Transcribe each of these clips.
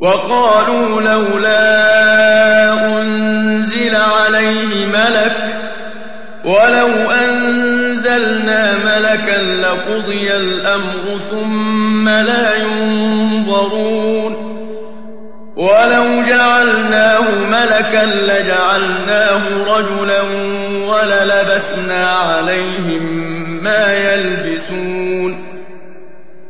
وقالوا لولا أنزل عليه ملك ولو أنزلنا ملكا لقضي الأمر ثم لا ينظرون ولو جعلناه ملكا لجعلناه رجلا وللبسنا عليهم ما يلبسون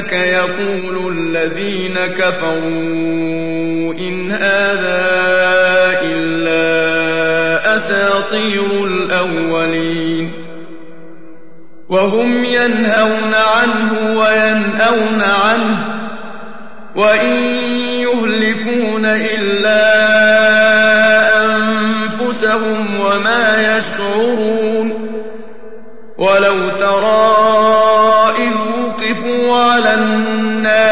يجادلونك يقول الذين كفروا إن هذا إلا أساطير الأولين وهم ينهون عنه وينأون عنه وإن يهلكون إلا أنفسهم وما يشعرون ولو ترى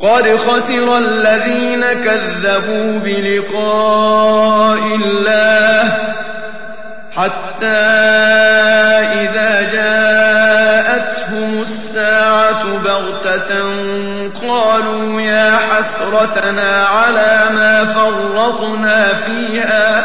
قد خسر الذين كذبوا بلقاء الله حتى إذا جاءتهم الساعة بغتة قالوا يا حسرتنا على ما فرطنا فيها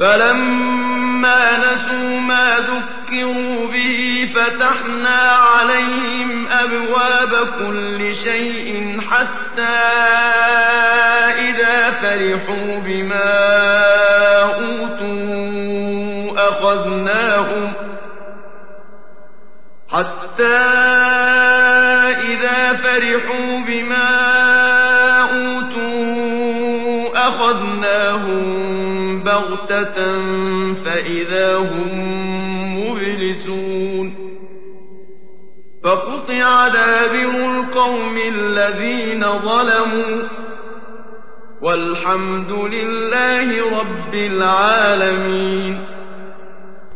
فلما نسوا ما ذكروا به فتحنا عليهم أبواب كل شيء حتى إذا فرحوا بما أوتوا أخذناهم حتى إذا فرحوا بغتة فإذا هم مبلسون فقطع دابر القوم الذين ظلموا والحمد لله رب العالمين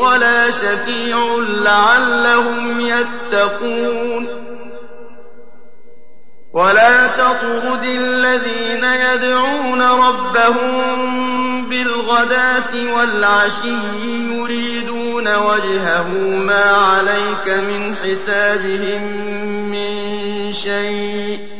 ولا شفيع لعلهم يتقون. ولا تطرد الذين يدعون ربهم بالغداة والعشي يريدون وجهه ما عليك من حسابهم من شيء.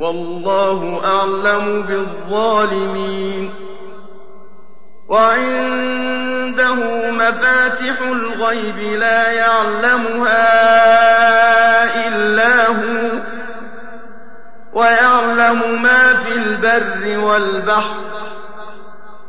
والله أعلم بالظالمين. وعنده مفاتح الغيب لا يعلمها إلا هو ويعلم ما في البر والبحر.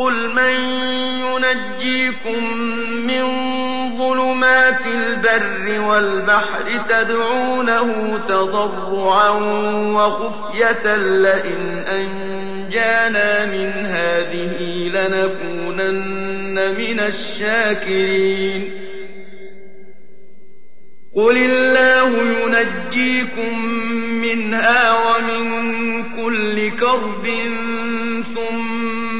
قل من ينجيكم من ظلمات البر والبحر تدعونه تضرعا وخفية لئن أنجانا من هذه لنكونن من الشاكرين قل الله ينجيكم منها ومن كل كرب ثم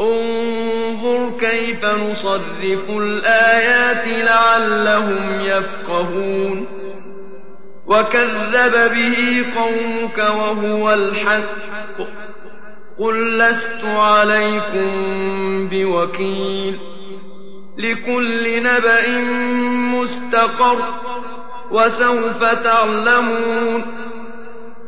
انظُرْ كَيْفَ نُصَرِّفُ الْآيَاتِ لَعَلَّهُمْ يَفْقَهُونَ. وَكَذَّبَ بِهِ قَوْمُكَ وَهُوَ الْحَقُّ ۚ. قُل لَّسْتُ عَلَيْكُم بِوَكِيلٍ. لِّكُلِّ نَبَإٍ مُّسْتَقَرٌّ. وسوف تعلمون.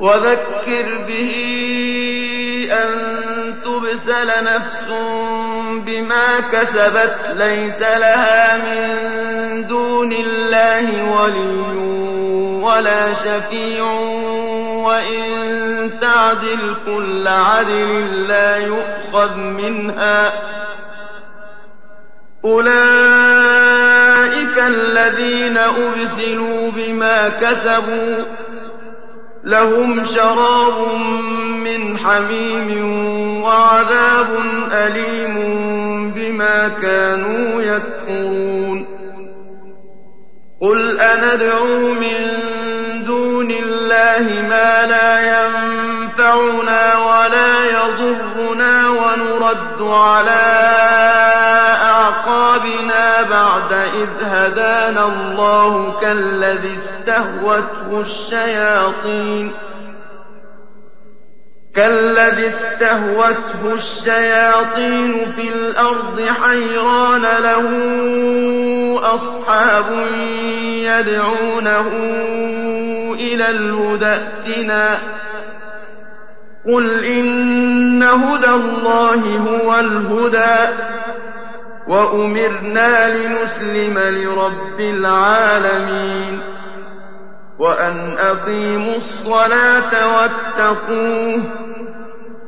وذكر به أن تبسل نفس بما كسبت ليس لها من دون الله ولي ولا شفيع. وإن تعدل كل عدل لا يؤخذ منها. أولئك الذين أبسلوا بما كسبوا. لهم شراب من حميم وعذاب أليم بما كانوا يكفرون. قل أندعو من دون الله ما لا ينفعنا ولا يضرنا ونرد على أعقابنا بعد إذ هدانا الله كالذي استهوته الشياطين كالذي استهوته الشياطين في الأرض حيران له أصحاب يدعونه إلى الهدى ائتنا قُلْ إِنَّ هُدَى اللَّهِ هُوَ الْهُدَىٰ ۖ وَأُمِرْنَا لِنُسْلِمَ لِرَبِّ الْعَالَمِينَ وَأَنْ أَقِيمُوا الصَّلَاةَ وَاتَّقُوهُ ۚ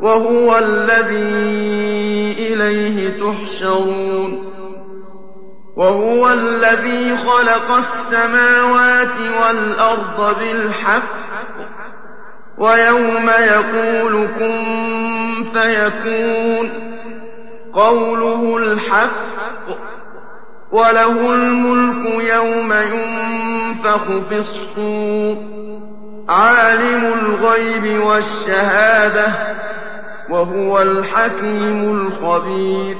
وَهُوَ الَّذِي إِلَيْهِ تُحْشَرُونَ وَهُوَ الَّذِي خَلَقَ السَّمَاوَاتِ وَالْأَرْضَ بِالْحَقِّ وَيَوْمَ يَقُولُ كُن فَيَكُونُ قَوْلُهُ الْحَقُّ ۚ وَلَهُ الْمُلْكُ يَوْمَ يُنفَخُ فِي الصُّورِ ۚ عَالِمُ الْغَيْبِ وَالشَّهَادَةِ ۚ وَهُوَ الْحَكِيمُ الْخَبِيرُ.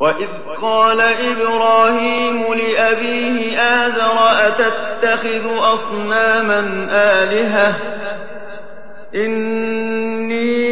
وَإِذْ قَالَ إِبْرَاهِيمُ لِأَبِيهِ آزَرَ أَتَتَّخِذُ أَصْنَامًا آلِهَةً؟ إِنِّي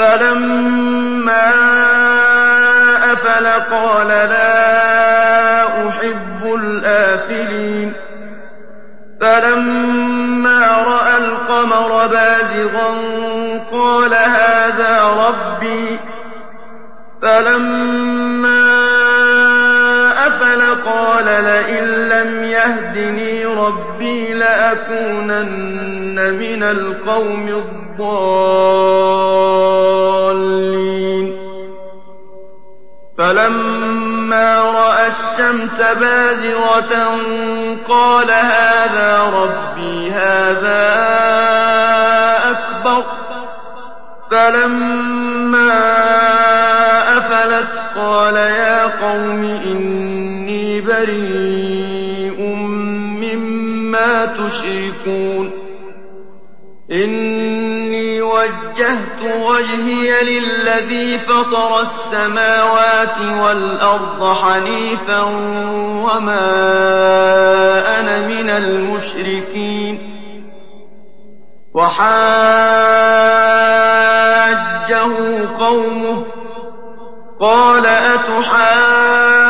فَلَمَّا أَفَلَ قَالَ لَا أُحِبُّ الْآفِلِينَ. فَلَمَّا رَأَى الْقَمَرَ بَازِغًا قَالَ هَٰذَا رَبِّي ۖ. فَلَمَّا أَفَلَ قَالَ لَئِن لَّمْ يَهْدِنِي رَبِّي لَأَكُونَنَّ مِنَ الْقَوْمِ الضَّالِّينَ. فَلَمَّا رَأَى الشَّمْسَ بَازِغَةً قَالَ هَٰذَا رَبِّي هَٰذَا أَكْبَرُ. فَلَمَّا أَفَلَتْ قَالَ يَا قَوْمِ إِنِّي بَرِيءٌ مِّمَّا تُشْرِكُونَ. إِنِّي وَجَّهْتُ وَجْهِيَ لِلَّذِي فَطَرَ السَّمَاوَاتِ وَالْأَرْضَ حَنِيفًا وَمَا أَنَا مِنَ الْمُشْرِكِينَ. وَحَاجَّهُ قَوْمُهُ. قَالَ أَتُحَاجُّونِّي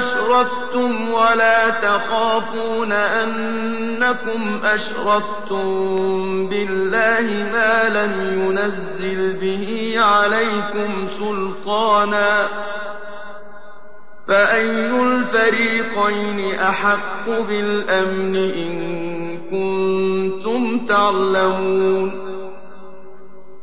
أَشْرَكْتُمْ وَلَا تَخَافُونَ أَنَّكُمْ أَشْرَكْتُم بِاللَّهِ مَا لَمْ يُنَزِّلْ بِهِ عَلَيْكُمْ سُلْطَانًا ۚ فَأَيُّ الْفَرِيقَيْنِ أَحَقُّ بِالْأَمْنِ إِن كُنتُمْ تَعْلَمُونَ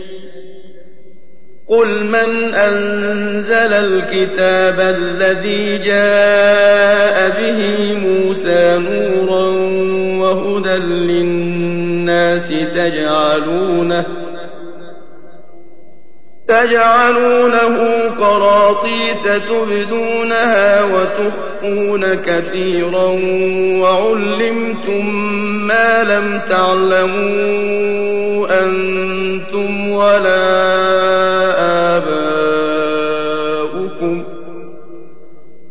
قل من أنزل الكتاب الذي جاء به موسى نورا وهدى للناس تجعلونه تجعلونه قراطيس تبدونها وتخفون كثيرا وعلمتم ما لم تعلموا أنتم ولا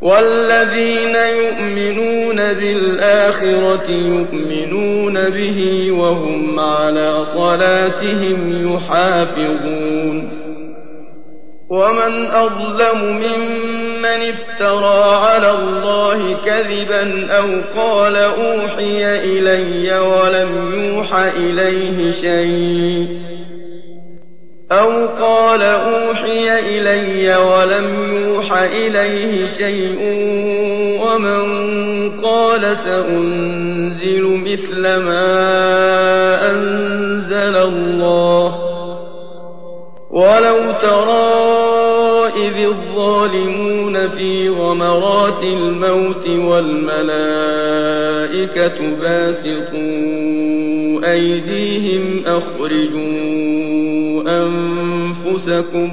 والذين يؤمنون بالآخرة يؤمنون به وهم على صلاتهم يحافظون. ومن أظلم ممن افترى على الله كذبا أو قال أوحي إلي ولم يوح إليه شيء. أو قال أوحي إلي ولم يوح إليه شيء ومن قال سأنزل مثل ما أنزل الله ولو ترى إذ الظالمون في غمرات الموت والملائكة باسطوا أيديهم أخرجوا أنفسكم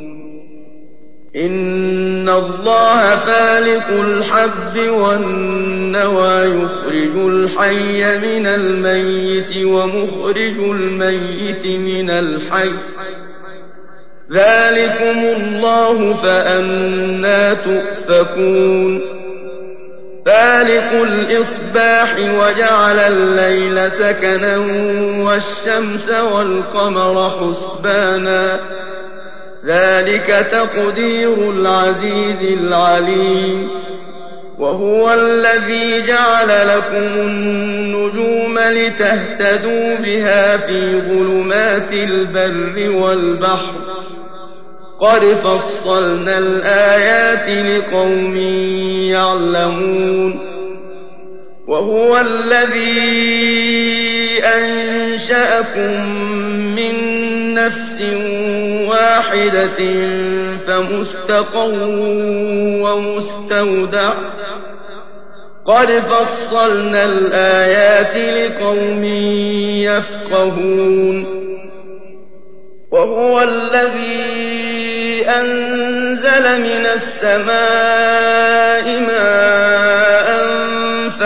إن الله فالق الحب والنوى يخرج الحي من الميت ومخرج الميت من الحي ذلكم الله فأنا تؤفكون فالق الإصباح وجعل الليل سكنا والشمس والقمر حسبانا ذلك تقدير العزيز العليم. وهو الذي جعل لكم النجوم لتهتدوا بها في ظلمات البر والبحر. قد فصلنا الآيات لقوم يعلمون. وهو الذي أنشأكم من نفس واحدة فمستقر ومستودع. قد فصلنا الآيات لقوم يفقهون. وهو الذي أنزل من السماء ماء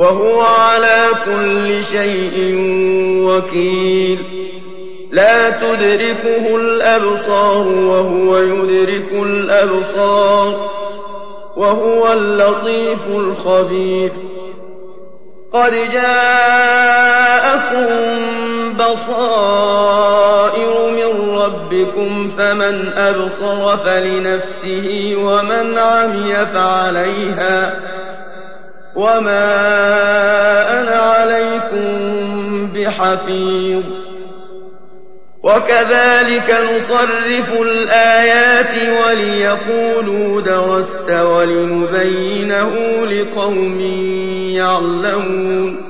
وهو على كل شيء وكيل. لا تدركه الأبصار وهو يدرك الأبصار وهو اللطيف الخبير. قد جاءكم بصائر من ربكم فمن أبصر فلنفسه ومن عمي فعليها وما أنا عليكم بحفيظ وكذلك نصرف الآيات وليقولوا درست ولنبينه لقوم يعلمون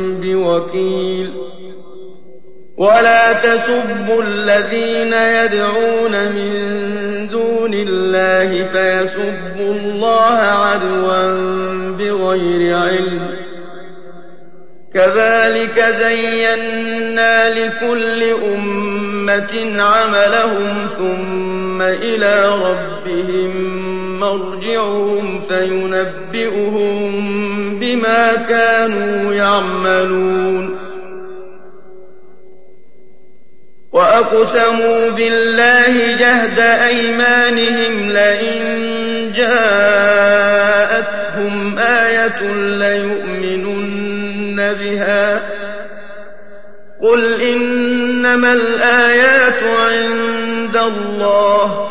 بوكيل ولا تسبوا الذين يدعون من دون الله فيسبوا الله عدوا بغير علم. كذلك زينا لكل أمة عملهم ثم إلى ربهم مرجعهم فينبئهم بما كانوا يعملون. وأقسموا بالله جهد أيمانهم لئن جاءتهم آية ليؤمنن بها. قل إنما الآيات عند الله.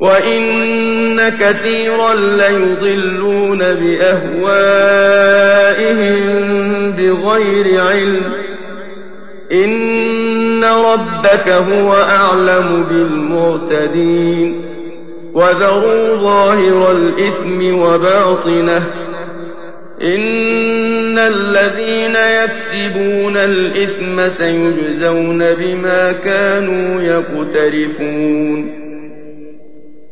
وإن كثيرا ليضلون بأهوائهم بغير علم إن ربك هو أعلم بالمعتدين وذروا ظاهر الإثم وباطنه إن الذين يكسبون الإثم سيجزون بما كانوا يقترفون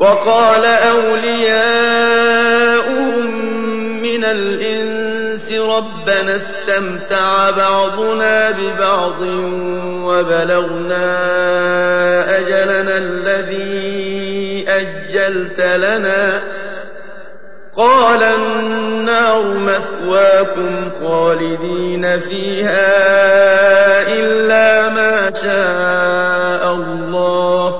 وقال أولياؤهم من الإنس ربنا استمتع بعضنا ببعض وبلغنا أجلنا الذي أجلت لنا. قال النار مثواكم خالدين فيها إلا ما شاء الله.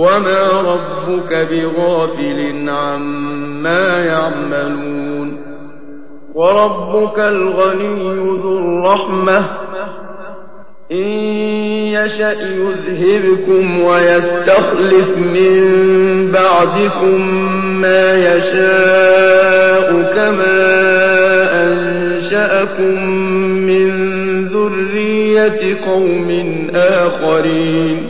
وما ربك بغافل عما يعملون وربك الغني ذو الرحمة إن يشأ يذهبكم ويستخلف من بعدكم ما يشاء كما أنشأكم من ذرية قوم آخرين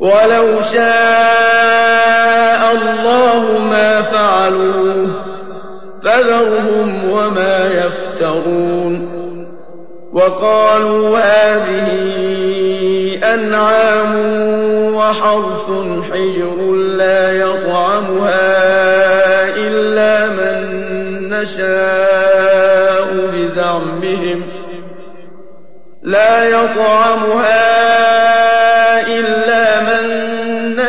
ولو شاء الله ما فعلوه فذرهم وما يفترون وقالوا هذه أنعام وحرث حجر لا يطعمها إلا من نشاء بزعمهم لا يطعمها إلا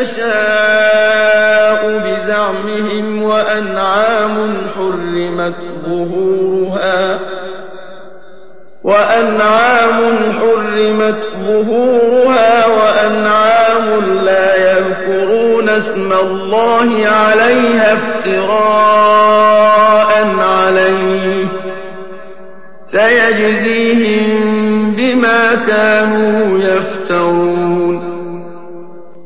نشاء بزعمهم وأنعام حرمت ظهورها وأنعام حرمت ظهورها وأنعام لا يذكرون اسم الله عليها افتراء عليه سيجزيهم بما كانوا يفترون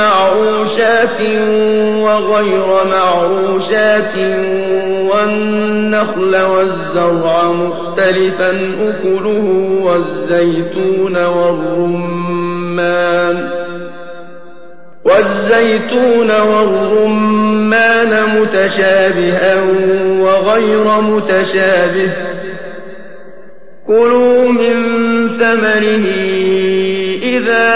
معروشات وغير معروشات والنخل والزرع مختلفا أكله والزيتون والرمان. والزيتون والرمان متشابها وغير متشابه. كلوا من ثمره إذا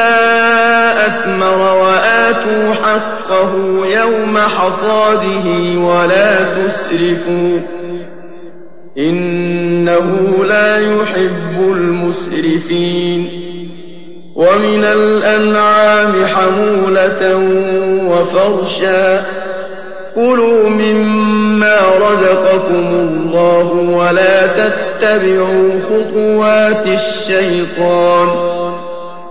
أثمر وآتوا حقه يوم حصاده ولا تسرفوا إنه لا يحب المسرفين ومن الأنعام حمولة وفرشا كلوا مما رزقكم الله ولا تتبعوا خطوات الشيطان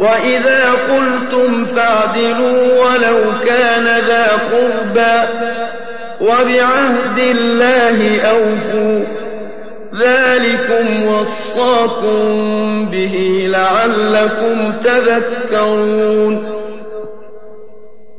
وإذا قلتم فاعدلوا ولو كان ذا قربى وبعهد الله أوفوا ذلكم وصاكم به لعلكم تذكرون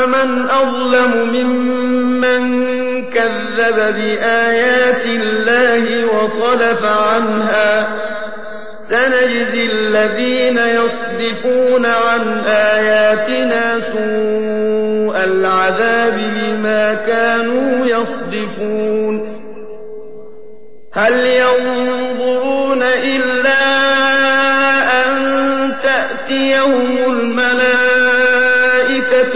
فمن أظلم ممن كذب بآيات الله وصدف عنها سنجزي الذين يصدفون عن آياتنا سوء العذاب بما كانوا يصدفون هل ينظرون إلا أن تأتيهم الملائكة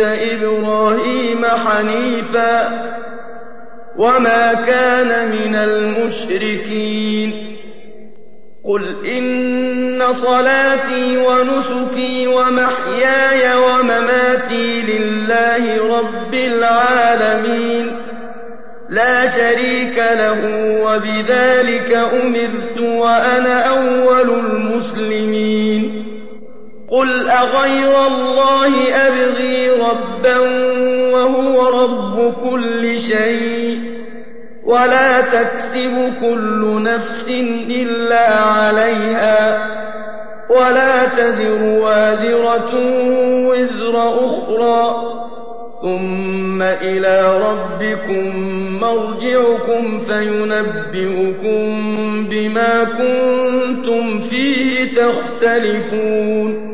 إبراهيم حنيفا وما كان من المشركين. قل إن صلاتي ونسكي ومحياي ومماتي لله رب العالمين. لا شريك له وبذلك أمرت وأنا أول المسلمين. قل أغير الله أبغي ربا وهو رب كل شيء ولا تكسب كل نفس إلا عليها ولا تزر وازرة وزر أخرى ثم إلى ربكم مرجعكم فينبئكم بما كنتم فيه تختلفون